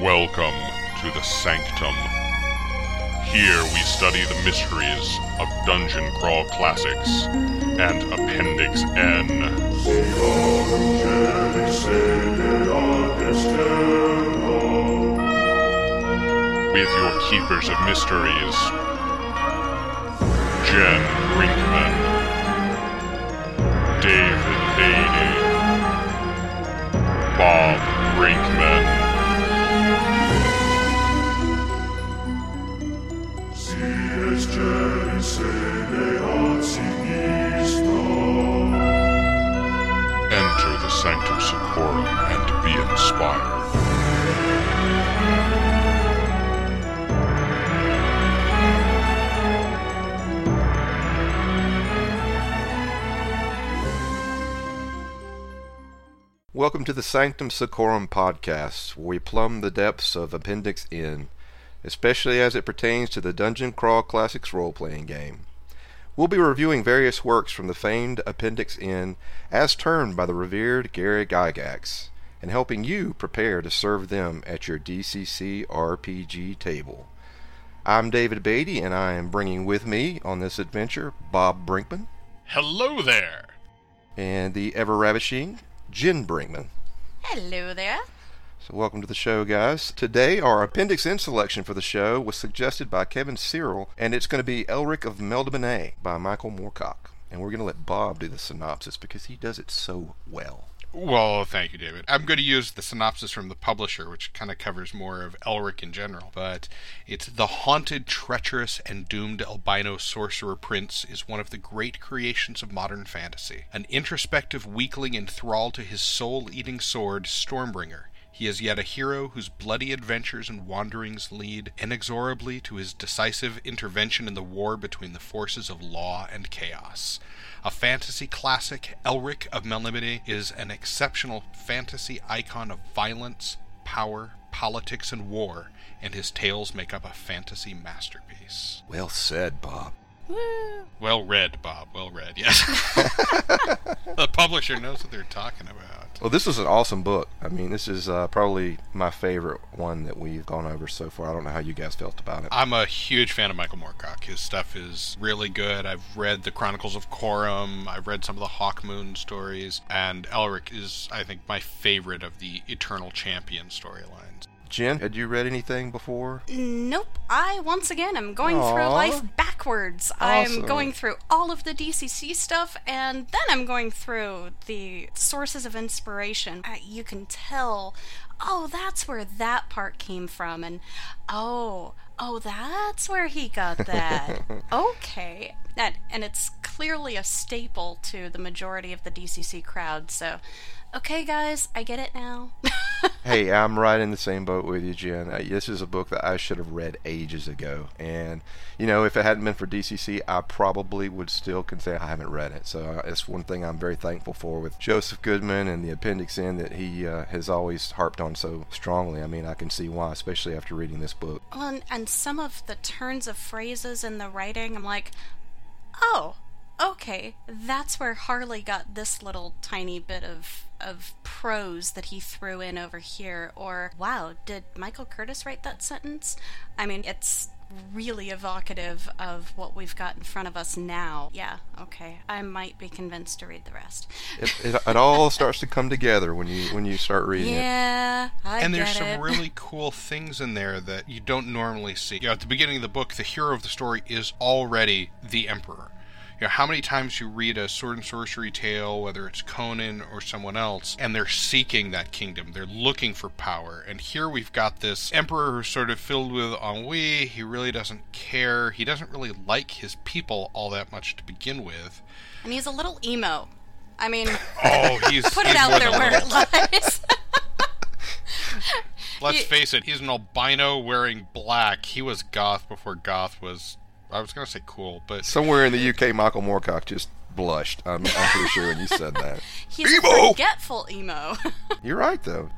Welcome to the Sanctum. Here we study the mysteries of Dungeon Crawl Classics and Appendix N. With your keepers of mysteries, Jen Brinkman, David Beatty, Bob Brinkman. And be inspired. Welcome to the Sanctum Secorum podcast, where we plumb the depths of Appendix N, especially as it pertains to the Dungeon Crawl Classics role playing game. We'll be reviewing various works from the famed Appendix N as termed by the revered Gary Gygax, and helping you prepare to serve them at your DCC RPG table. I'm David Beatty, and I am bringing with me on this adventure Bob Brinkman Hello there! and the ever ravishing Jen Brinkman. Hello there. Welcome to the show, guys. Today, our Appendix N selection for the show was suggested by Kevin Cyril, and it's going to be Elric of Melniboné by Michael Moorcock. And we're going to let Bob do the synopsis because he does it so well. Well, thank you, David. I'm going to use the synopsis from the publisher, which kind of covers more of Elric in general. But it's the haunted, treacherous, and doomed albino sorcerer prince is one of the great creations of modern fantasy. An introspective weakling enthralled to his soul-eating sword, Stormbringer. He is yet a hero whose bloody adventures and wanderings lead inexorably to his decisive intervention in the war between the forces of law and chaos. A fantasy classic, Elric of Melniboné is an exceptional fantasy icon of violence, power, politics, and war, and his tales make up a fantasy masterpiece. Well said, Bob. Well read, Bob. Well read, yes. the publisher knows what they're talking about. Well, this is an awesome book. I mean, this is uh, probably my favorite one that we've gone over so far. I don't know how you guys felt about it. I'm a huge fan of Michael Moorcock. His stuff is really good. I've read the Chronicles of Corum. I've read some of the Hawkmoon stories, and Elric is, I think, my favorite of the Eternal Champion storylines. Jen, had you read anything before? Nope. I once again am going through life backwards. Awesome. I'm going through all of the DCC stuff, and then I'm going through the sources of inspiration. Uh, you can tell, oh, that's where that part came from, and oh, oh, that's where he got that. okay. And, and it's clearly a staple to the majority of the DCC crowd, so. Okay, guys, I get it now. hey, I'm right in the same boat with you, Jen. Uh, this is a book that I should have read ages ago. And, you know, if it hadn't been for DCC, I probably would still can say I haven't read it. So uh, it's one thing I'm very thankful for with Joseph Goodman and the Appendix N that he uh, has always harped on so strongly. I mean, I can see why, especially after reading this book. Well, and, and some of the turns of phrases in the writing, I'm like, oh, okay, that's where Harley got this little tiny bit of of prose that he threw in over here. Or, wow, did Michael Curtis write that sentence? I mean, it's really evocative of what we've got in front of us now. Yeah, okay, I might be convinced to read the rest. It, it, it all starts to come together when you when you start reading it. Yeah, I and get there's some it. really cool things in there that you don't normally see. You know, at the beginning of the book, the hero of the story is already the emperor. You know, how many times you read a sword and sorcery tale, whether it's Conan or someone else, and they're seeking that kingdom. They're looking for power. And here we've got this emperor who's sort of filled with ennui. He really doesn't care. He doesn't really like his people all that much to begin with. and he's a little emo. I mean, Oh, he's put he's it out there where it lies. Let's face it, he's an albino wearing black. He was goth before goth was. I was gonna say cool, but Somewhere in the UK, Michael Moorcock just blushed. I'm, I'm pretty sure when you said that. He's Emo! forgetful emo. You're right, though.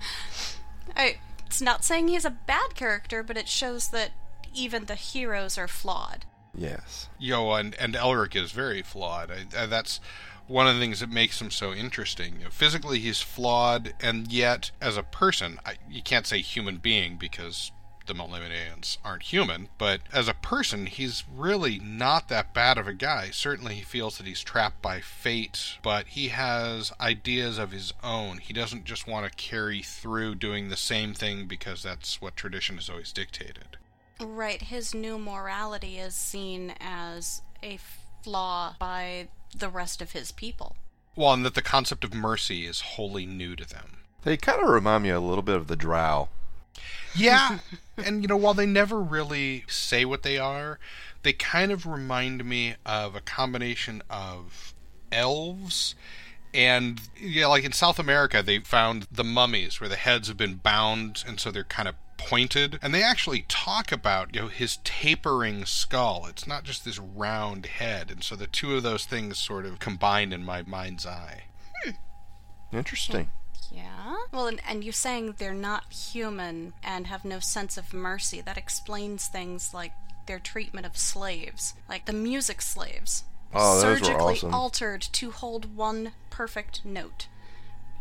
I, it's not saying he's a bad character, but it shows that even the heroes are flawed. Yes. Yo, and and Elric is very flawed. I, I, that's one of the things that makes him so interesting. You know, physically, he's flawed, and yet, as a person, I, you can't say human being because the Melnibonéans aren't human, but as a person, he's really not that bad of a guy. Certainly, he feels that he's trapped by fate, but he has ideas of his own. He doesn't just want to carry through doing the same thing because that's what tradition has always dictated. Right, his new morality is seen as a flaw by the rest of his people. Well, and that the concept of mercy is wholly new to them. They kind of remind me a little bit of the Drow. Yeah, and you know, while they never really say what they are, they kind of remind me of a combination of elves and yeah, like in South America, they found the mummies where the heads have been bound, and so they're kind of pointed. And they actually talk about you know his tapering skull. It's not just this round head, and so the two of those things sort of combined in my mind's eye. Hmm. Interesting. Yeah. Well, and, and you saying they're not human and have no sense of mercy, that explains things like their treatment of slaves, like the music slaves. Oh, those were surgically awesome. altered to hold one perfect note.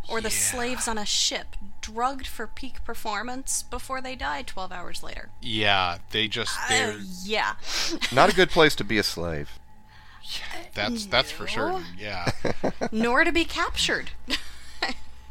Or the Yeah. slaves on a ship, drugged for peak performance before they died 12 hours later. Yeah, they just they're Uh, yeah. Not a good place to be a slave. that's that's for no. certain. Yeah. Nor to be captured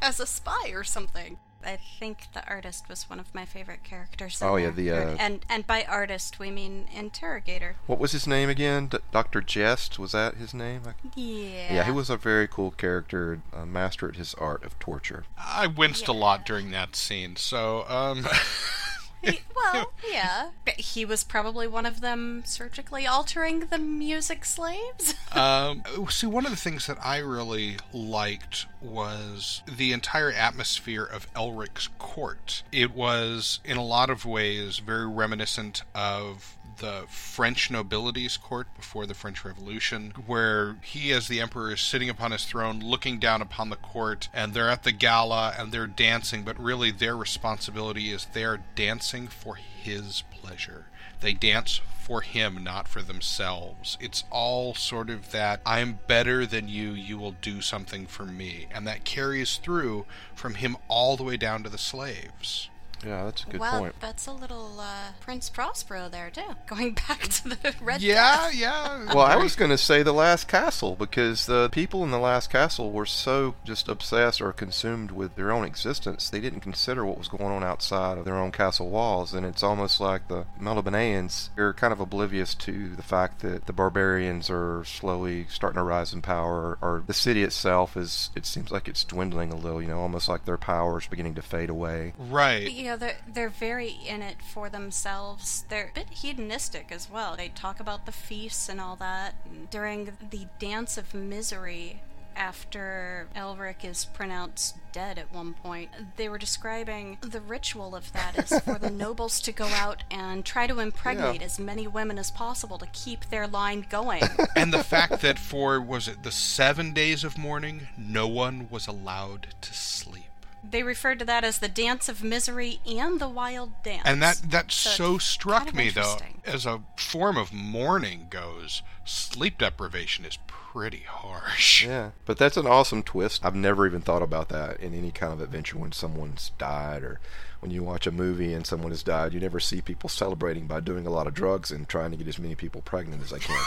as a spy or something. I think the artist was one of my favorite characters. Oh, yeah, the, uh, and and by artist we mean interrogator. What was his name again? D- Dr. Jest? Was that his name? Yeah. Yeah, he was a very cool character, a master at his art of torture. I winced a lot during that scene. So, um Well, yeah. But he was probably one of them surgically altering the music slaves. Um, see, one of the things that I really liked was the entire atmosphere of Elric's court. It was, in a lot of ways, very reminiscent of the French nobility's court before the French Revolution, where he, as the emperor, is sitting upon his throne, looking down upon the court, and they're at the gala and they're dancing, but really their responsibility is they're dancing for his pleasure. They dance for him, not for themselves. It's all sort of that I'm better than you, you will do something for me. And that carries through from him all the way down to the slaves. Yeah, that's a good well, point. that's a little uh, Prince Prospero there too. Going back to the Red Yeah, Death. yeah. Well, I was going to say the Last Castle because the people in the Last Castle were so just obsessed or consumed with their own existence, they didn't consider what was going on outside of their own castle walls. And it's almost like the Melnibonéans are kind of oblivious to the fact that the barbarians are slowly starting to rise in power, or the city itself is. It seems like it's dwindling a little. You know, almost like their power is beginning to fade away. Right. You know, they're, they're very in it for themselves. They're a bit hedonistic as well. They talk about the feasts and all that. And during the Dance of Misery, after Elric is pronounced dead at one point, they were describing the ritual of that is for the nobles to go out and try to impregnate Yeah. as many women as possible to keep their line going. And the fact that for, was it the seven days of mourning, no one was allowed to sleep. They referred to that as the Dance of Misery and the Wild Dance. And that that So so struck kind of me though, as a form of mourning goes, sleep deprivation is pretty harsh. Yeah, but that's an awesome twist. I've never even thought about that in any kind of adventure when someone's died or when you watch a movie and someone has died. You never see people celebrating by doing a lot of drugs and trying to get as many people pregnant as they can.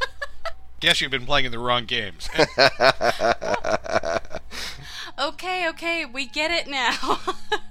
Guess you've been playing in the wrong games. Okay, okay, we get it now.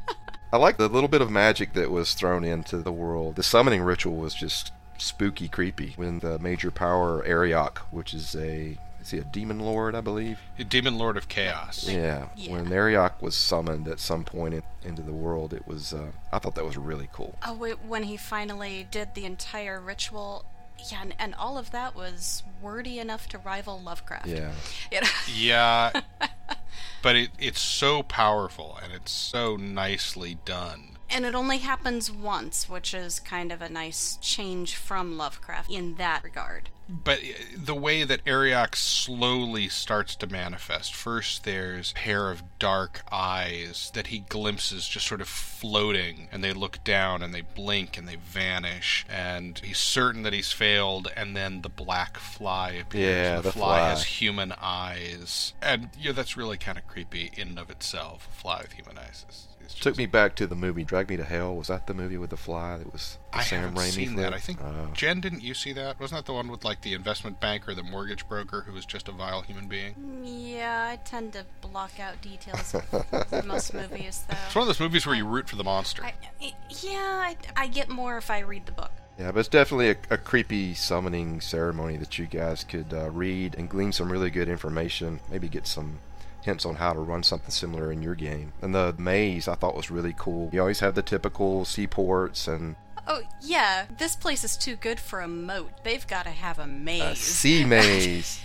I like the little bit of magic that was thrown into the world. The summoning ritual was just spooky, creepy. When the major power Arioch, which is a is he a demon lord, I believe? A Demon Lord of Chaos. Yeah. Yeah. When Arioch was summoned at some point in, into the world, it was. Uh, I thought that was really cool. oh, wait, when he finally did the entire ritual, yeah, and, and all of that was wordy enough to rival Lovecraft. Yeah. You know? Yeah, but it, it's so powerful and it's so nicely done. And it only happens once, which is kind of a nice change from Lovecraft in that regard. But uh, the way that Arioch slowly starts to manifest. First, there's a pair of dark eyes that he glimpses just sort of floating, and they look down and they blink and they vanish. And he's certain that he's failed, and then the black fly appears. Yeah, the, the fly, fly. has human eyes, and yeah, that's really kind of creepy in and of itself. A fly with human eyes. Is, is Took me back to the movie Drag Me to Hell. Was that the movie with the fly? That was the I Sam haven't Raimi seen flick? that. I think Uh, Jen, didn't you see that? Wasn't that the one with like the investment banker, the mortgage broker, who was just a vile human being? Yeah, I tend to block out details of most movies, It's one of those movies where you root for the monster. I, I- yeah, I, I get more if I read the book. Yeah, but it's definitely a, a creepy summoning ceremony that you guys could uh, read and glean some really good information. Maybe get some hints on how to run something similar in your game. And the maze I thought was really cool. You always have the typical seaports and Oh, yeah, this place is too good for a moat. They've got to have a maze. a sea maze.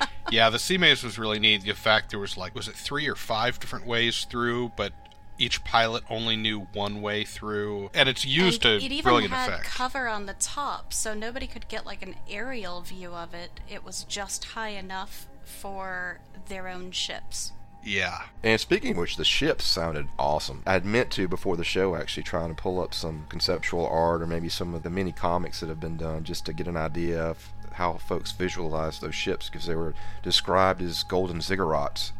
yeah, the sea maze was really neat. The fact there was like was it three or five different ways through, but each pilot only knew one way through, and it's used and to it even brilliant had effect. cover on the top, so nobody could get like an aerial view of it. It was just high enough for their own ships. Yeah, And speaking of which, the ships sounded awesome. I had meant to before the show actually trying to pull up some conceptual art or maybe some of the mini comics that have been done just to get an idea of how folks visualize those ships because they were described as golden ziggurats.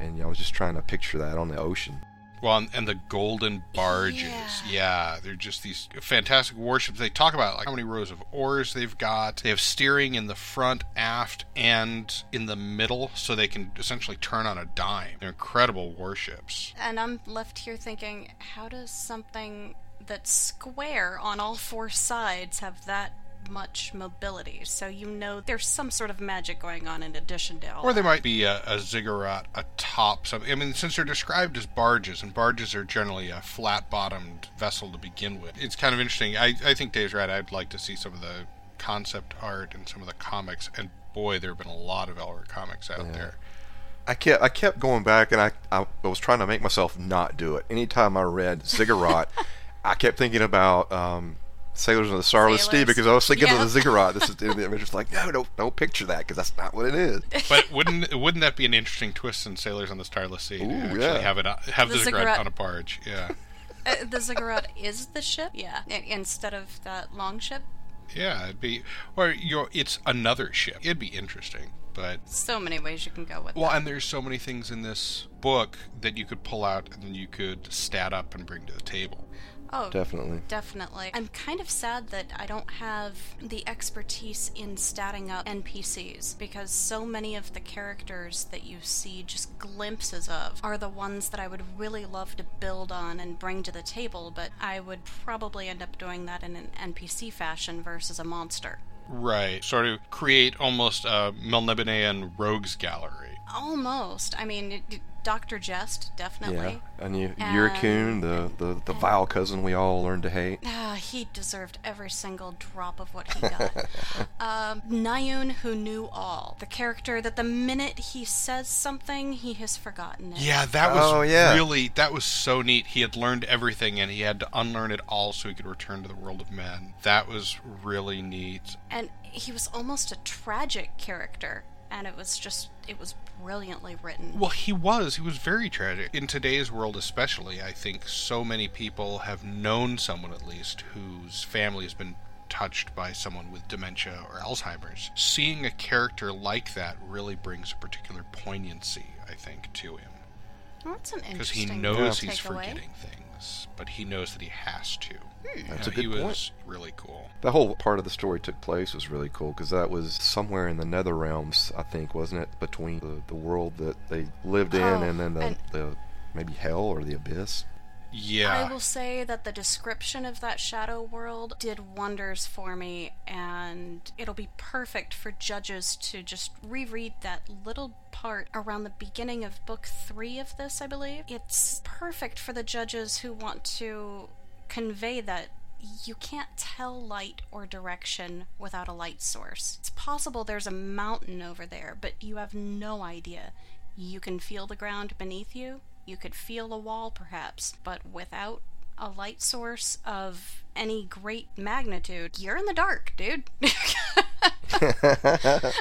And you know, I was just trying to picture that on the ocean. Well, and, and the golden barges. Yeah. Yeah. they're just these fantastic warships. They talk about like how many rows of oars they've got. They have steering in the front, aft, and in the middle, so they can essentially turn on a dime. They're incredible warships. And I'm left here thinking, how does something that's square on all four sides have that much mobility? So you know there's some sort of magic going on in addition to all Or there that. might be a, a ziggurat atop some. I mean, since they're described as barges, and barges are generally a flat-bottomed vessel to begin with, it's kind of interesting. I, I think Dave's right. I'd like to see some of the concept art and some of the comics. And boy, there have been a lot of Elric comics out there. I kept I kept going back and I, I was trying to make myself not do it. Anytime I read ziggurat, I kept thinking about um, Sailors of the Starless Sea because I was thinking Yeah. of the ziggurat. This is in the image. It's like no, don't don't picture that because that's not what it is. But wouldn't wouldn't that be an interesting twist in Sailors on the Starless Sea to Ooh, actually yeah. have it have The the, ziggurat, ziggurat- on a barge? Yeah, Uh, the ziggurat is the ship? Yeah. Instead of that long ship? yeah, it'd be or you're it's another ship. It'd be interesting, but So many ways you can go with it. Well, that. and there's so many things in this book that you could pull out and then you could stat up and bring to the table. Oh, Definitely. Definitely. I'm kind of sad that I don't have the expertise in statting up NPCs because so many of the characters that you see just glimpses of are the ones that I would really love to build on and bring to the table, but I would probably end up doing that in an NPC fashion versus a monster. Right. Sort of create almost a Melnibonean rogues gallery. Almost. I mean, it- Dr. Jest, Yeah, definitely. and you, And- Yyrkoon, the, the the vile cousin we all learned to hate. Ah, he deserved every single drop of what he got. um, Niun, who knew all. The character that the minute he says something, he has forgotten it. Yeah, that was Oh, yeah. really that was so neat. He had learned everything and he had to unlearn it all so he could return to the world of men. That was really neat. And he was almost a tragic character. And it was just, it was brilliantly written. Well, he was. He was very tragic. In today's world, especially, I think so many people have known someone at least whose family has been touched by someone with dementia or Alzheimer's. Seeing a character like that really brings a particular poignancy, I think, to him. Well, that's an interesting Because he knows he's forgetting things, but he knows that he has to. Hmm, that's You a good he point. was really cool. The whole part of the story took place was really cool because that was somewhere in the nether realms, I think, wasn't it? Between the, the world that they lived in Oh, and then the, and- the maybe hell or the abyss. Yeah. I will say that the description of that shadow world did wonders for me, and it'll be perfect for judges to just reread that little part around the beginning of book three of this, I believe. It's perfect for the judges who want to convey that you can't tell light or direction without a light source. It's possible there's a mountain over there, but you have no idea. You can feel the ground beneath you. You could feel a wall, perhaps, but without a light source of any great magnitude, you're in the dark, dude.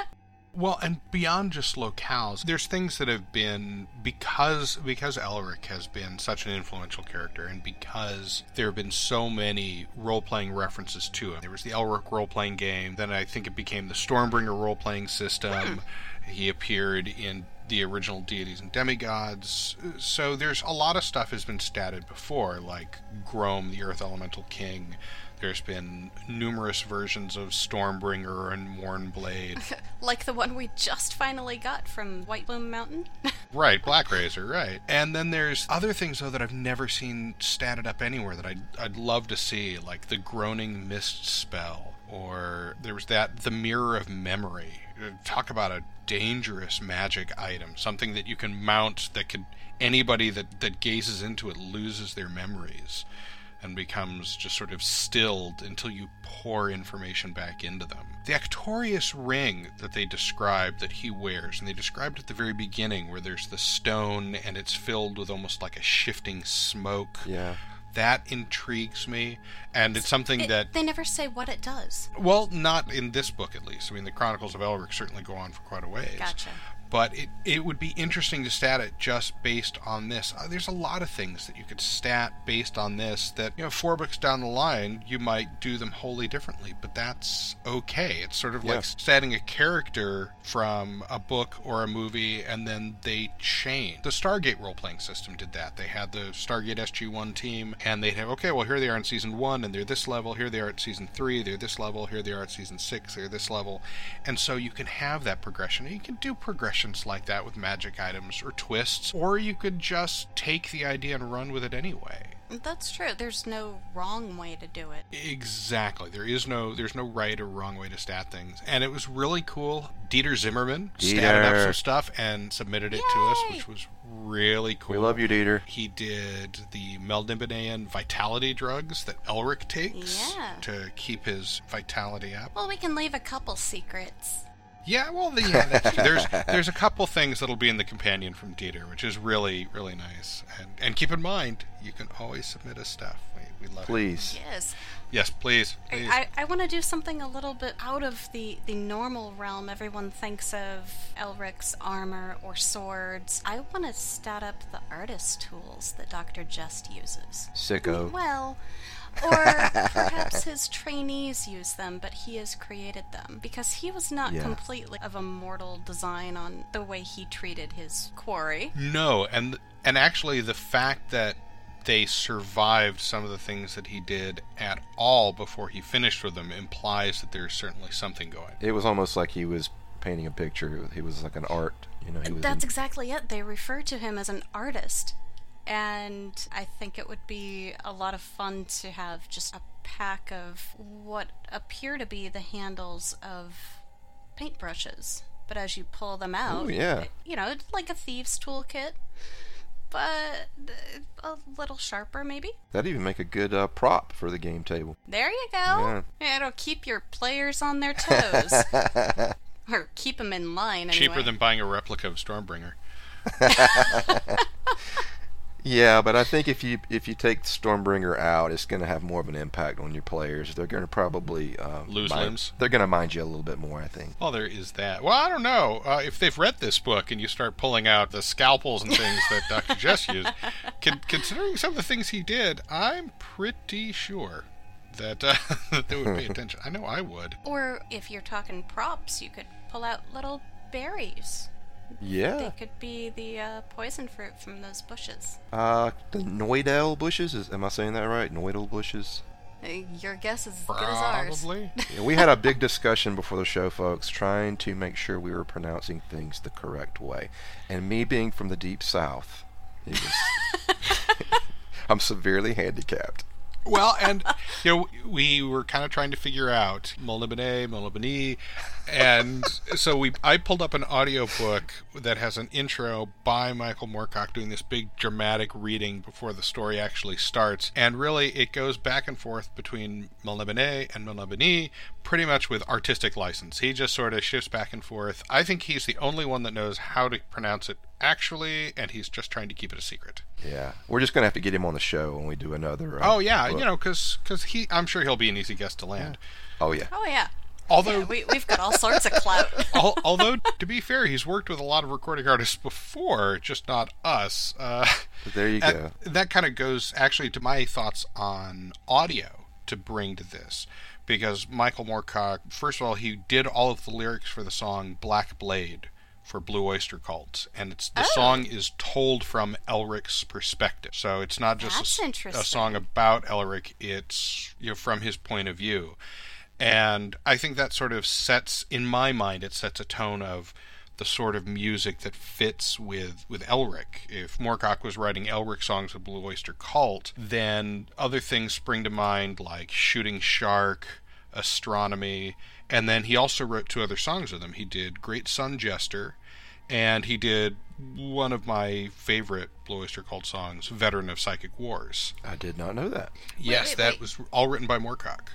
Well, and beyond just locales, there's things that have been because because Elric has been such an influential character, and because there have been so many role-playing references to him. There was the Elric role-playing game. Then I think it became the Stormbringer role-playing system. Hmm. He appeared in the original deities and demigods. So there's a lot of stuff has been statted before, like Grome, the Earth Elemental King. There's been numerous versions of Stormbringer and Mournblade. like the one we just finally got from White Plume Mountain. right, Black Razor, right. And then there's other things though that I've never seen statted up anywhere that I'd I'd love to see, like the Groaning Mist spell, or there was that the Mirror of Memory. Talk about a dangerous magic item, something that you can mount that could anybody that that gazes into it loses their memories and becomes just sort of stilled until you pour information back into them. The Actorios ring that they described that he wears, and they described at the very beginning where there's the stone and it's filled with almost like a shifting smoke. Yeah. That intrigues me, and it's something It- that they never say what it does. well, not in this book at least. I mean, the Chronicles of Elric certainly go on for quite a ways. Gotcha. But it, it would be interesting to stat it just based on this. Uh, there's a lot of things that you could stat based on this that, you know, four books down the line, you might do them wholly differently, but that's okay. It's sort of Yeah. like statting a character from a book or a movie and then they change. The Stargate role playing system did that. They had the Stargate SG1 team and they'd have, okay, well, here they are in season one and they're this level. Here they are at season three, they're this level. Here they are at season six, they're this level. And so you can have that progression. You can do progressions like that with magic items or twists, or you could just take the idea and run with it anyway. That's true. There's no wrong way to do it. Exactly. There is no there's no right or wrong way to stat things. And it was really cool. Dieter Zimmerman statted up some stuff and submitted it to us, which was really cool. We love you, Dieter. He did the Melnibonean vitality drugs that Elric takes Yeah. to keep his vitality up. Well, we can leave a couple secrets. Yeah, well, the, yeah, that's true. there's there's a couple things that'll be in the companion from Dieter, which is really really nice. And and keep in mind, you can always submit us stuff. We, we love it. Please. Yes. Yes, please. please. I, I want to do something a little bit out of the, the normal realm. Everyone thinks of Elric's armor or swords. I want to stat up the artist tools that Dr. Jest uses. Sicko. Well, or perhaps his trainees use them, but he has created them. Because he was not Yeah. completely of a mortal design on the way he treated his quarry. No, and and actually the fact that they survived some of the things that he did at all before he finished with them implies that there's certainly something going. It was almost like he was painting a picture. He was like an art. You know, he was. That's in- exactly it. They refer to him as an artist. And I think it would be a lot of fun to have just a pack of what appear to be the handles of paintbrushes. But as you pull them out, Ooh, yeah. you know, it's like a thieves' toolkit, but a little sharper, maybe. That'd even make a good uh, prop for the game table. There you go. It'll keep your players on their toes. or keep them in line, anyway. Cheaper than buying a replica of Stormbringer. Yeah, but I think if you if you take Stormbringer out, it's going to have more of an impact on your players. They're going to probably uh, Lose mind- limbs? They're going to mind you a little bit more, I think. Well, there is that. Well, I don't know. Uh, if they've read this book and you start pulling out the scalpels and things that Dr. Jest used, con- considering some of the things he did, I'm pretty sure that, uh, that they would pay attention. I know I would. Or if you're talking props, you could pull out little berries. They Yeah. could be the uh, poison fruit from those bushes. Uh, the Noidel bushes. Is, am I saying that right? Noidel bushes. Uh, Your guess is as good as ours. Probably. Yeah, we had a big discussion before the show, folks, trying to make sure we were pronouncing things the correct way. And me being from the deep south, was, I'm severely handicapped. Well, and you know, we were kind of trying to figure out Melniboné, Melniboné, and so we I pulled up an audiobook that has an intro by Michael Moorcock doing this big dramatic reading before the story actually starts, and really it goes back and forth between Melniboné and Melniboné, pretty much with artistic license. He just sort of shifts back and forth. I think he's the only one that knows how to pronounce it actually, and he's just trying to keep it a secret. Yeah, we're just gonna have to get him on the show when we do another. Uh, Oh yeah, book. you know, because cause he, I'm sure he'll be an easy guest to land. Oh yeah. Oh, yeah. Although, Yeah, we, we've got all sorts of clout. al- although to be fair, he's worked with a lot of recording artists before, just not us. Uh, there you go. That kind of goes actually to my thoughts on audio to bring to this. Because Michael Moorcock, first of all, he did all of the lyrics for the song Black Blade for Blue Oyster Cult. And it's the Oh. song is told from Elric's perspective. So it's not just a a, song about Elric, it's you know from his point of view. And I think that sort of sets in my mind it sets a tone of the sort of music that fits with with Elric. If Moorcock was writing Elric songs with Blue Oyster Cult, then other things spring to mind like Shooting Shark, Astronomy, and then he also wrote two other songs with them. He did Great Sun Jester, and he did one of my favorite Blue Oyster Cult songs, Veteran of Psychic Wars. I did not know that. yes, wait, that wait. was all written by Moorcock.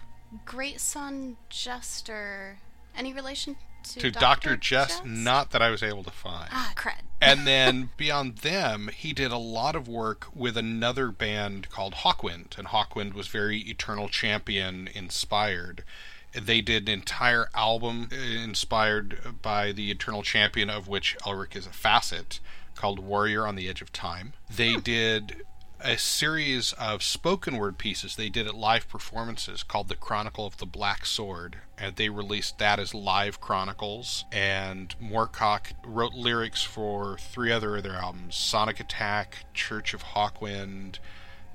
Great Sun Jester. Any relation to, To Dr. Jest, not that I was able to find. Ah, and then beyond them, he did a lot of work with another band called Hawkwind, and Hawkwind was very Eternal Champion inspired. They did an entire album uh, inspired by the Eternal Champion, of which Elric is a facet, called Warrior on the Edge of Time. They did a series of spoken word pieces they did at live performances called The Chronicle of the Black Sword, and they released that as live chronicles. And Moorcock wrote lyrics for three other of their albums Sonic Attack, Church of Hawkwind,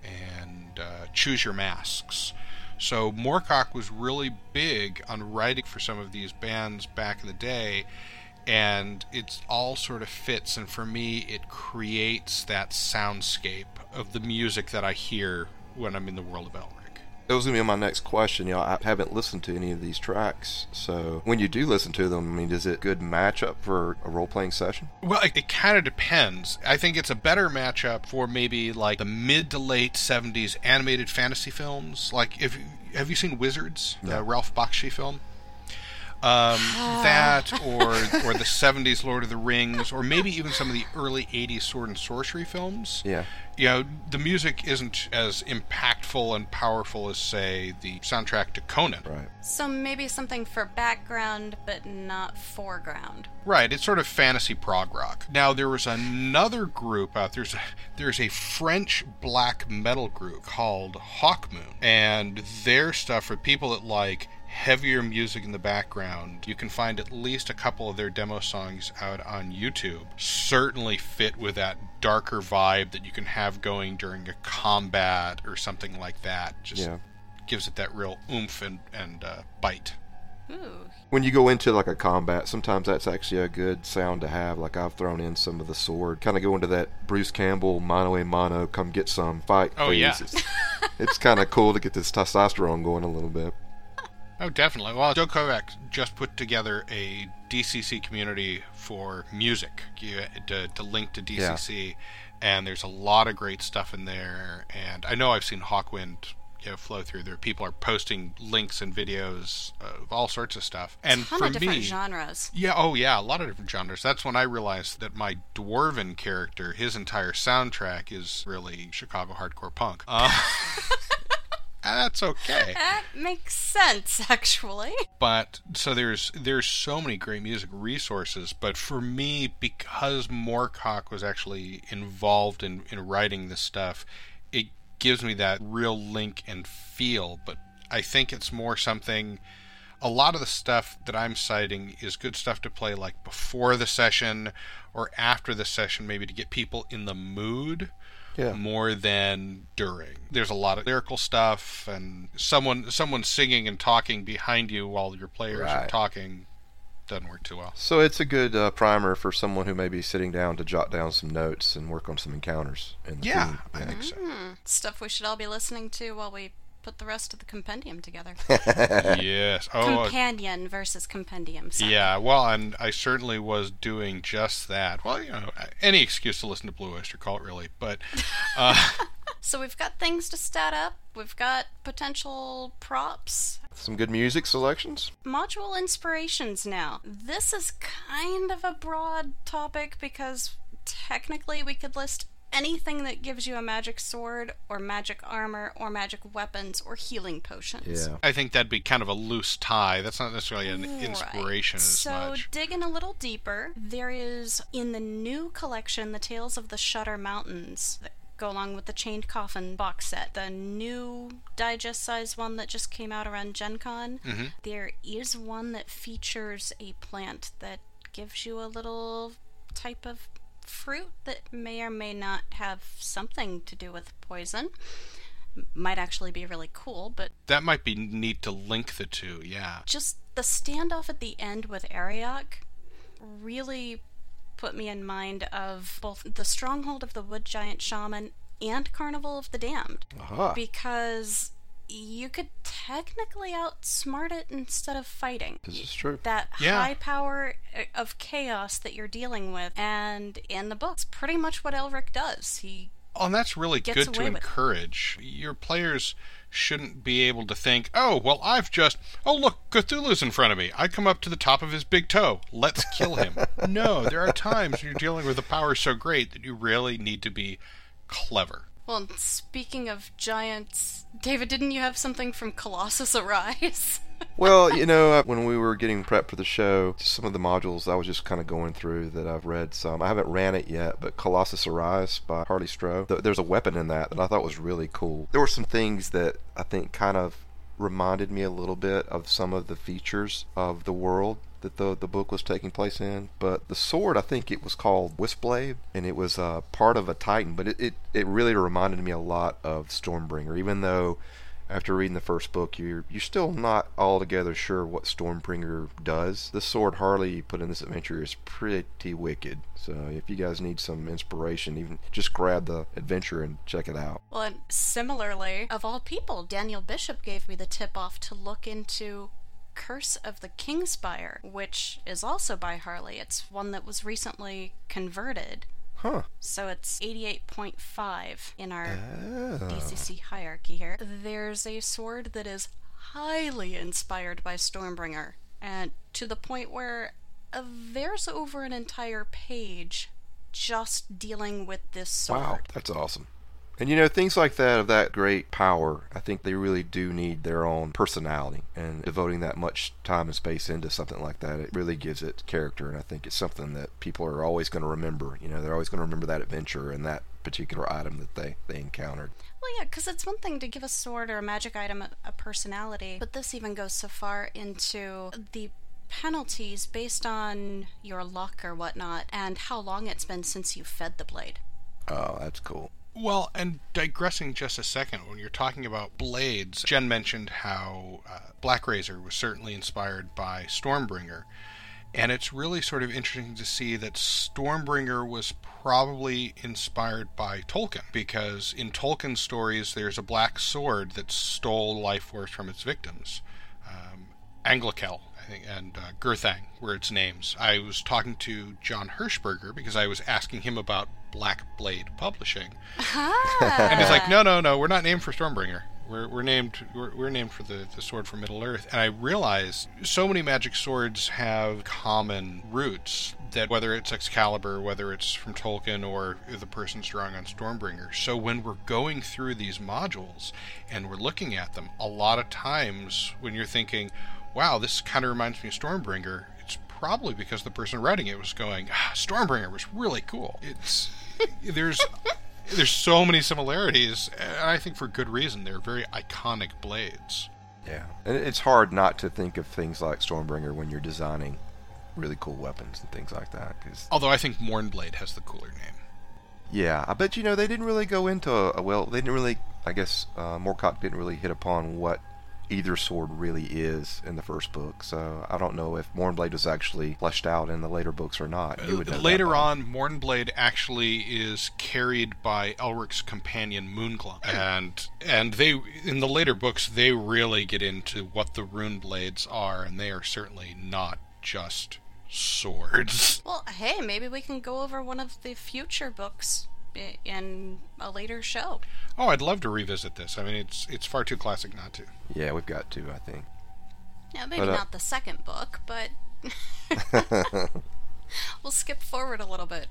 and uh, Choose Your Masks. So Moorcock was really big on writing for some of these bands back in the day, and it's all sort of fits. And for me, it creates that soundscape of the music that I hear when I'm in the world of Elric. That was gonna be my next question. You know, I haven't listened to any of these tracks, so when you do listen to them, I mean, is it a good matchup for a role playing session? Well, it, it kind of depends. I think it's a better matchup for maybe like the mid to late '70s animated fantasy films. Like, if have you seen Wizards, the Ralph Bakshi film? Um, that or or the '70s Lord of the Rings, or maybe even some of the early '80s sword and sorcery films. Yeah. You know, the music isn't as impactful and powerful as, say, the soundtrack to Conan. Right. So maybe something for background, but not foreground. Right, it's sort of fantasy prog rock. Now there was another group out there's a, there's a French black metal group called Hawkmoon, and their stuff for people that like heavier music in the background. You can find at least a couple of their demo songs out on YouTube. Certainly fit with that darker vibe that you can have going during a combat or something like that. Just Yeah. gives it that real oomph and and uh, bite. Ooh. When you go into like a combat, sometimes that's actually a good sound to have. Like I've thrown in some of the sword, kind of go into that Bruce Campbell mono a mono, come get some fight. Oh, phase. yeah. It's, it's kind of cool to get this testosterone going a little bit. Oh, definitely. Well, Joe Kovac just put together a DCC community for music you- to, to link to DCC, and there's a lot of great stuff in there. And I know I've seen Hawkwind you know, flow through there. People are posting links and videos of all sorts of stuff. And ton for of different me, genres. yeah, oh yeah, a lot of different genres. That's when I realized that my dwarven character, his entire soundtrack is really Chicago hardcore punk. Uh, and that's okay. That makes sense, actually. but so there's there's so many great music resources but for me because moorcock was actually involved in, in writing this stuff it gives me that real link and feel but i think it's more something a lot of the stuff that i'm citing is good stuff to play like before the session or after the session maybe to get people in the mood Yeah. more than during. There's a lot of lyrical stuff and someone someone singing and talking behind you while your players are talking doesn't work too well. So it's a good uh, primer for someone who may be sitting down to jot down some notes and work on some encounters. In the Yeah, theme. I think so. Stuff we should all be listening to while we put the rest of the compendium together. yes. Oh, uh, Companion versus compendium. sorry. yeah. Well, and I certainly was doing just that. Well, you know, any excuse to listen to Blue Oyster Cult, really. But uh, So we've got things to stat up. We've got potential props. Some good music selections. Module inspirations now. This is kind of a broad topic because technically we could list anything that gives you a magic sword or magic armor or magic weapons or healing potions. Yeah. I think that'd be kind of a loose tie. That's not necessarily an Right. inspiration as so, much. digging a little deeper, there is in the new collection, The Tales of the Shudder Mountains, that go along with the Chained Coffin box set, the new digest size one that just came out around Gen Con. Mm-hmm. There is one that features a plant that gives you a little type of fruit that may or may not have something to do with poison. Might actually be really cool, but That might be neat to link the two, yeah. just the standoff at the end with Arioch really put me in mind of both the Stronghold of the Wood Giant Shaman and Carnival of the Damned. Aha. Because you could technically outsmart it instead of fighting. This is true. That Yeah. high power uh, of chaos that you're dealing with. And in the books, pretty much what Elric does. He Oh, and that's really Gets good to away it. encourage. Your players shouldn't be able to think, oh, well, I've just, oh, look, Cthulhu's in front of me. I come up to the top of his big toe. Let's kill him. no, there are times when you're dealing with a power so great that you really need to be clever. Well, speaking of giants, David, didn't you have something from Colossus Arise? well, you know, uh, when we were getting prepped for the show, some of the modules I was just kind of going through that I've read some. I haven't ran it yet, but Colossus Arise by Harley Stroh. th- There's a weapon in that that I thought was really cool. There were some things that I think kind of reminded me a little bit of some of the features of the world that the the book was taking place in. But the sword, I think it was called Wispblade, and it was uh, part of a Titan. But it, it, it really reminded me a lot of Stormbringer, even though after reading the first book, you're you're still not altogether sure what Stormbringer does. The sword Harley put in this adventure is pretty wicked. So if you guys need some inspiration, even just grab the adventure and check it out. Well, and similarly, of all people, Daniel Bishop gave me the tip off to look into Curse of the Kingspire, which is also by Harley. It's one that was recently converted. Huh. So it's 88.5 in our Oh. DCC hierarchy here. There's a sword that is highly inspired by Stormbringer, and to the point where uh, there's over an entire page just dealing with this sword. Wow, that's awesome. And you know, things like that of that great power, I think they really do need their own personality. And devoting that much time and space into something like that, it really gives it character. And I think it's something that people are always going to remember. You know, they're always going to remember that adventure and that particular item that they, they encountered. Well, yeah, because it's one thing to give a sword or a magic item a, a personality, but this even goes so far into the penalties based on your luck or whatnot and how long it's been since you fed the blade. Oh, that's cool. Well, and digressing just a second, when you're talking about blades, Jen mentioned how uh, Black Razor was certainly inspired by Stormbringer. And it's really sort of interesting to see that Stormbringer was probably inspired by Tolkien, because in Tolkien's stories, there's a black sword that stole life force from its victims. Um, Anglachel, I think, and uh, Gurthang were its names. I was talking to John Hirschberger because I was asking him about Black Blade Publishing, and he's like, "No, no, no, we're not named for Stormbringer. We're, we're named we're, we're named for the, the sword from Middle Earth." And I realized so many magic swords have common roots that whether it's Excalibur, whether it's from Tolkien or the person's drawing on Stormbringer. So when we're going through these modules and we're looking at them, a lot of times when you're thinking, "Wow, this kind of reminds me of Stormbringer," it's probably because the person writing it was going, ah, "Stormbringer was really cool." It's there's there's so many similarities, and I think for good reason. They're very iconic blades. Yeah. And it's hard not to think of things like Stormbringer when you're designing really cool weapons and things like that. Cause, Although I think Mournblade has the cooler name. yeah, I bet you know they didn't really go into a, well, they didn't really. I guess uh, Moorcock didn't really hit upon what either sword really is in the first book. So I don't know if Mournblade was actually fleshed out in the later books or not. You uh, would know Later by- on, Mournblade actually is carried by Elric's companion Moonglum, and and they in the later books they really get into what the rune blades are, and they are certainly not just swords. Well, hey, maybe we can go over one of the future books i- in a later show. Oh, I'd love to revisit this. I mean, it's it's far too classic not to. Yeah, we've got to. I think. Yeah, maybe But, uh, not the second book, but we'll skip forward a little bit.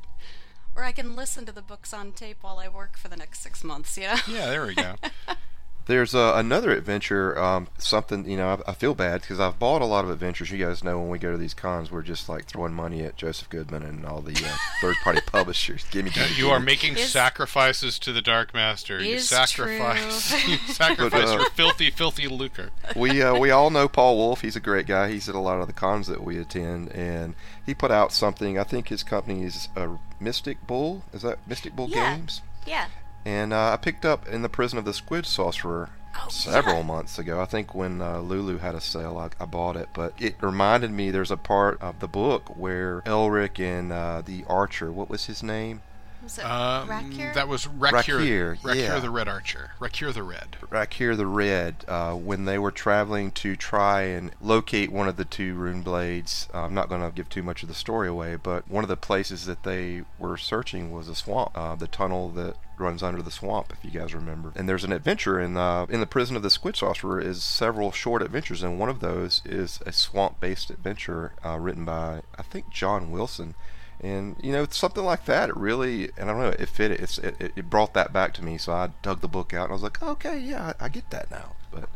Or I can listen to the books on tape while I work for the next six months, you know? Yeah, there we go. There's uh, another adventure, um, something, you know, I, I feel bad because I've bought a lot of adventures. You guys know when we go to these cons, we're just like throwing money at Joseph Goodman and all the uh, third party publishers. Gimme, gimme, you are making Is- sacrifices to the Dark Master. You Is sacrifice, true. you sacrifice But, uh, your filthy, filthy lucre. we uh, we all know Paul Wolf. He's a great guy. He's at a lot of the cons that we attend, and he put out something. I think his company is uh, Mystic Bull. Is that Mystic Bull Yeah. Games? Yeah. And uh, I picked up in the Prison of the Squid Sorcerer Oh, several yeah. months ago. I think when uh, Lulu had a sale, I, I bought it. But it reminded me there's a part of the book where Elric and uh, the archer, what was his name? Was it Um, Rackhir? that was Rackhir, Rackhir, Rackhir yeah. the Red Archer. Rackhir the Red. Rackhir the Red, uh, when they were traveling to try and locate one of the two rune blades. Uh, I'm not going to give too much of the story away, but one of the places that they were searching was a swamp, uh, the tunnel that runs under the swamp, if you guys remember. And there's an adventure in uh, in the prison of the Squid Sorcerer is several short adventures, and one of those is a swamp-based adventure uh, written by I think John Wilson. And you know something like that, it really, and I don't know, it fit. It's it, it- it brought that back to me. So I dug the book out, and I was like, okay, yeah, I, I get that now. But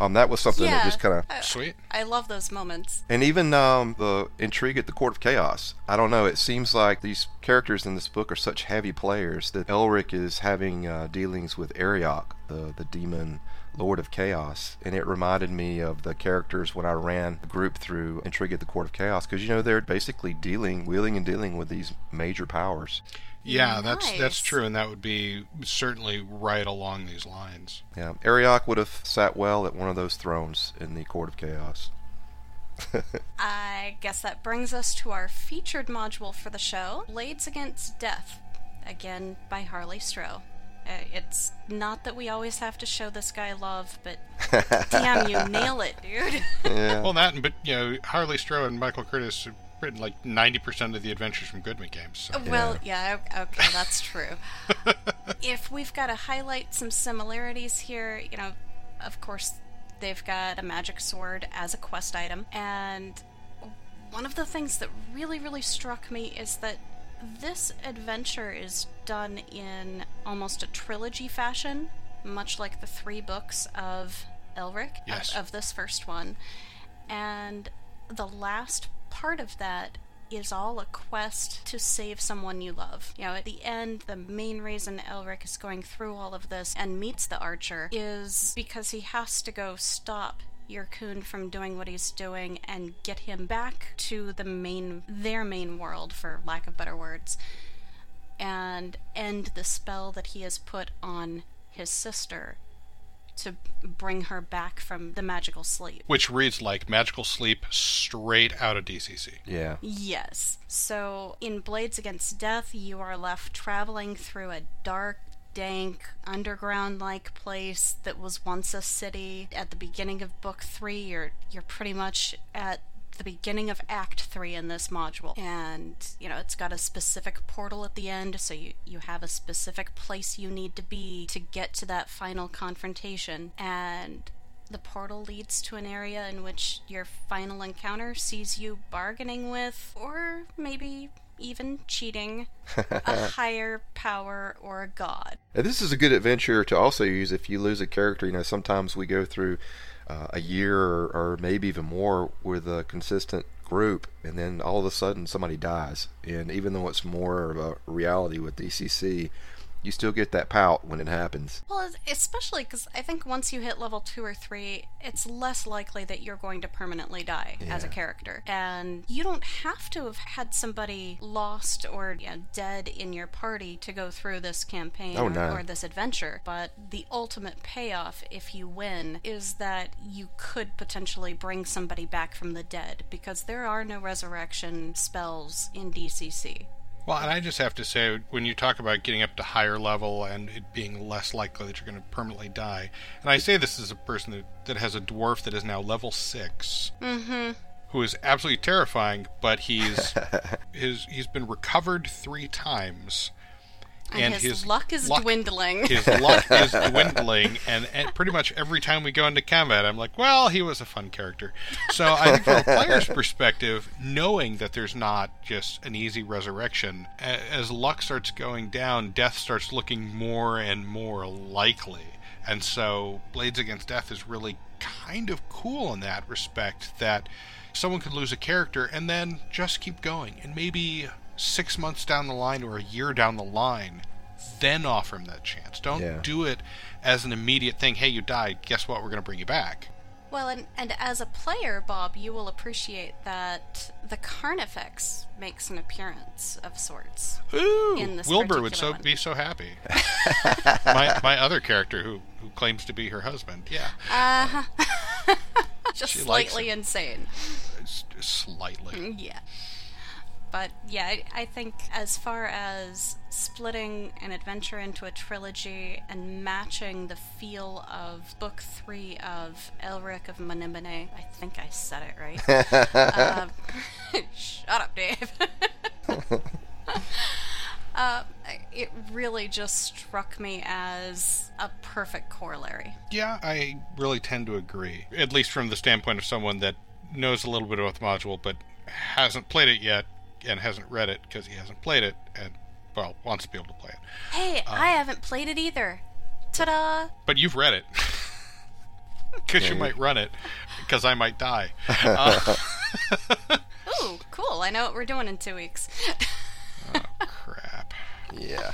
um, that was something yeah. that just kind of Sweet. I love those moments. and even um, the intrigue at the Court of Chaos. I don't know. It seems like these characters in this book are such heavy players that Elric is having uh, dealings with Arioch, the the demon Lord of Chaos, and it reminded me of the characters when I ran the group through Intrigue at the Court of Chaos, because you know they're basically dealing, wheeling and dealing with these major powers. Yeah, mm, that's that's true, and that would be certainly right along these lines. Yeah, Arioch would have sat well at one of those thrones in the Court of Chaos. I guess that brings us to our featured module for the show Blades Against Death, again by Harley Stroh. Uh, it's not that we always have to show this guy love, but damn, you nail it, dude. yeah. Well, that, but you know, Harley Stroh and Michael Curtis have written like ninety percent of the adventures from Goodman games. So. Well, yeah, o- okay, that's true. if we've got to highlight some similarities here, you know, of course, they've got a magic sword as a quest item, and one of the things that really, really struck me is that this adventure is done in almost a trilogy fashion, much like the three books of Elric, Yes. of, of this first one. And the last part of that is all a quest to save someone you love. You know, at the end, the main reason Elric is going through all of this and meets the archer is because he has to go stop Yyrkoon from doing what he's doing and get him back to the main their main world for lack of better words and end the spell that he has put on his sister to bring her back from the magical sleep. Which reads like magical sleep straight out of DCC. yeah. Yes. So in Blades Against Death, you are left traveling through a dark, dank, underground like place that was once a city. At the beginning of book three, you're you're pretty much at the beginning of act three in this module and you know it's got a specific portal at the end so you you have a specific place you need to be to get to that final confrontation and the portal leads to an area in which your final encounter sees you bargaining with, or maybe even cheating, a higher power or a god. And this is a good adventure to also use if you lose a character. You know, sometimes we go through uh, a year or, or maybe even more with a consistent group, and then all of a sudden somebody dies. And even though it's more of a reality with DCC, you still get that pout when it happens. Well, especially because I think once you hit level two or three, it's less likely that you're going to permanently die as a character. And you don't have to have had somebody lost or you know, dead in your party to go through this campaign Oh, or, no. or this adventure. But the ultimate payoff, if you win, is that you could potentially bring somebody back from the dead because there are no resurrection spells in DCC. Well, and I just have to say, when you talk about getting up to higher level and it being less likely that you're going to permanently die, and I say this as a person that, that has a dwarf that is now level 6 mm-hmm. who is absolutely terrifying, but he's his he's been recovered three times. And, his, luck is dwindling. his luck is dwindling, and, and pretty much every time we go into combat, I'm like, well, he was a fun character. So I think from a player's perspective, knowing that there's not just an easy resurrection, as luck starts going down, death starts looking more and more likely. And so Blades Against Death is really kind of cool in that respect that someone could lose a character and then just keep going. And maybe six months down the line or a year down the line, then offer him that chance. Don't Yeah. do it as an immediate thing. Hey, you died. Guess what? We're going to bring you back. Well, and, and as a player, Bob, you will appreciate that the Carnifex makes an appearance of sorts. Ooh, In this Wilbur would so one. be so happy. my my other character who who claims to be her husband. Yeah, Uh-huh. Just slightly insane. s- slightly. Yeah. But yeah, I, I think as far as splitting an adventure into a trilogy and matching the feel of book three of Elric of Manimene, I think I said it right. um, shut up, Dave. uh, it really just struck me as a perfect corollary. Yeah, I really tend to agree. At least from the standpoint of someone that knows a little bit about the module but hasn't played it yet and hasn't read it because he hasn't played it and well wants to be able to play it. Hey, I haven't played it either. Ta-da! But you've read it. Because you Yeah. might run it, because I might die. Uh, Ooh, cool. I know what we're doing in two weeks. Oh crap. Yeah.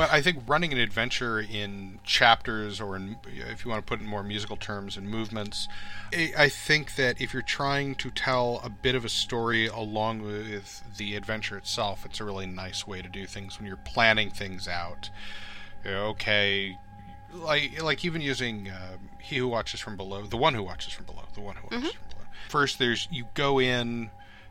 But I think running an adventure in chapters, or in, if you want to put it in more musical terms, in movements, I I think that if you're trying to tell a bit of a story along with the adventure itself, it's a really nice way to do things when you're planning things out. You know, okay, like like even using um, he who watches from below, the one who watches from below, the one who watches from below. First, there's you go in,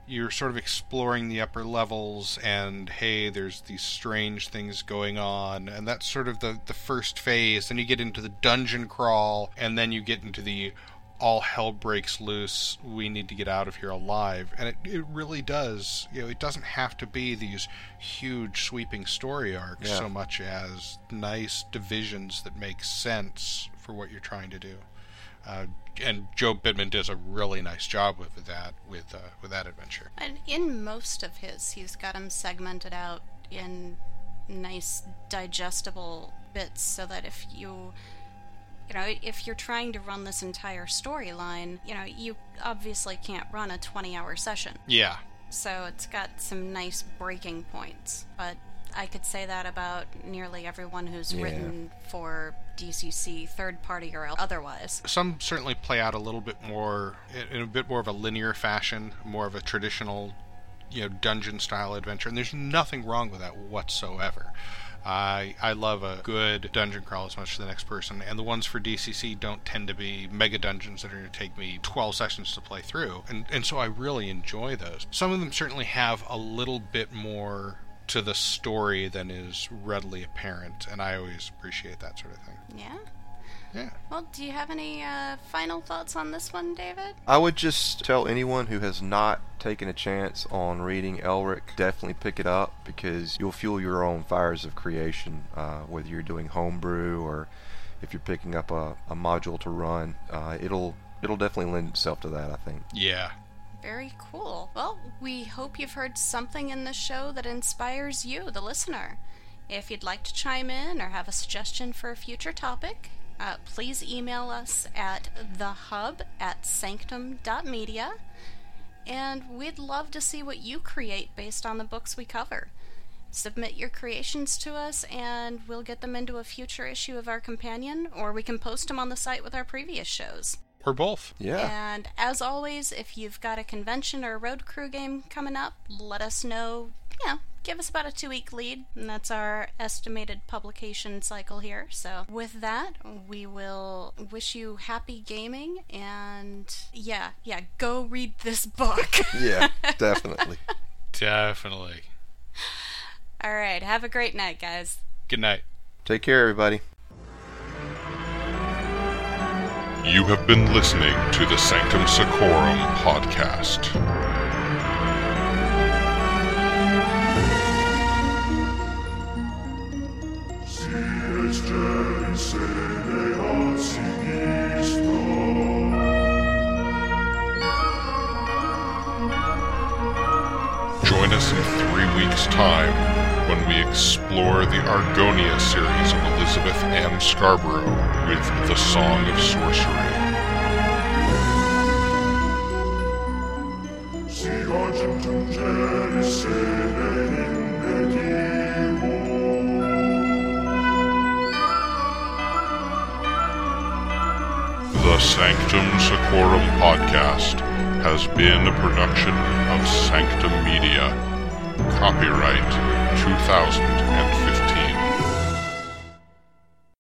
you're sort of exploring the upper levels, and hey, there's these strange things going on, and that's sort of the the first phase. Then you get into the dungeon crawl, and then you get into the all hell breaks loose. We need to get out of here alive, and it, it really does. You know, it doesn't have to be these huge sweeping story arcs Yeah. so much as nice divisions that make sense for what you're trying to do. Uh, and Jobe Bittman does a really nice job with that with uh, with that adventure. And in most of his, he's got them segmented out in nice, digestible bits so that if you. You know, if you're trying to run this entire storyline, you know, you obviously can't run a 20 hour session. Yeah, So it's got some nice breaking points. But I could say that about nearly everyone who's Yeah. written for DCC, third party or otherwise. some certainly play out a little bit more in in a bit more of a linear fashion, more of a traditional, you know, dungeon style adventure. And there's nothing wrong with that whatsoever. I I love a good dungeon crawl as much as the next person, and the ones for DCC don't tend to be mega dungeons that are going to take me 12 sessions to play through, and and so I really enjoy those. Some of them certainly have a little bit more to the story than is readily apparent, and I always appreciate that sort of thing. Yeah? Yeah. Well, do you have any uh, final thoughts on this one, David? I would just tell anyone who has not taken a chance on reading Elric, definitely pick it up because you'll fuel your own fires of creation, uh, whether you're doing homebrew or if you're picking up a, a module to run. Uh, it'll it'll definitely lend itself to that, I think. Yeah. Very cool. Well, we hope you've heard something in this show that inspires you, the listener. If you'd like to chime in or have a suggestion for a future topic, uh, please email us at thehub at sanctum.media. And we'd love to see what you create based on the books we cover. Submit your creations to us, and we'll get them into a future issue of our companion, or we can post them on the site with our previous shows. Or both. Yeah. And as always, if you've got a convention or a road crew game coming up, let us know. You know, give us about a two week lead, and that's our estimated publication cycle here. So, with that, we will wish you happy gaming, and yeah, yeah, go read this book. yeah, definitely. Definitely. All right, have a great night, guys. Good night. Take care, everybody. You have been listening to the Sanctum Secorum podcast. Join us in three weeks' time when we explore the Argonia series of Elizabeth Ann Scarborough with The Song of Sorcery. The Sanctum Secorum podcast has been a production of Sanctum Media. Copyright 2015.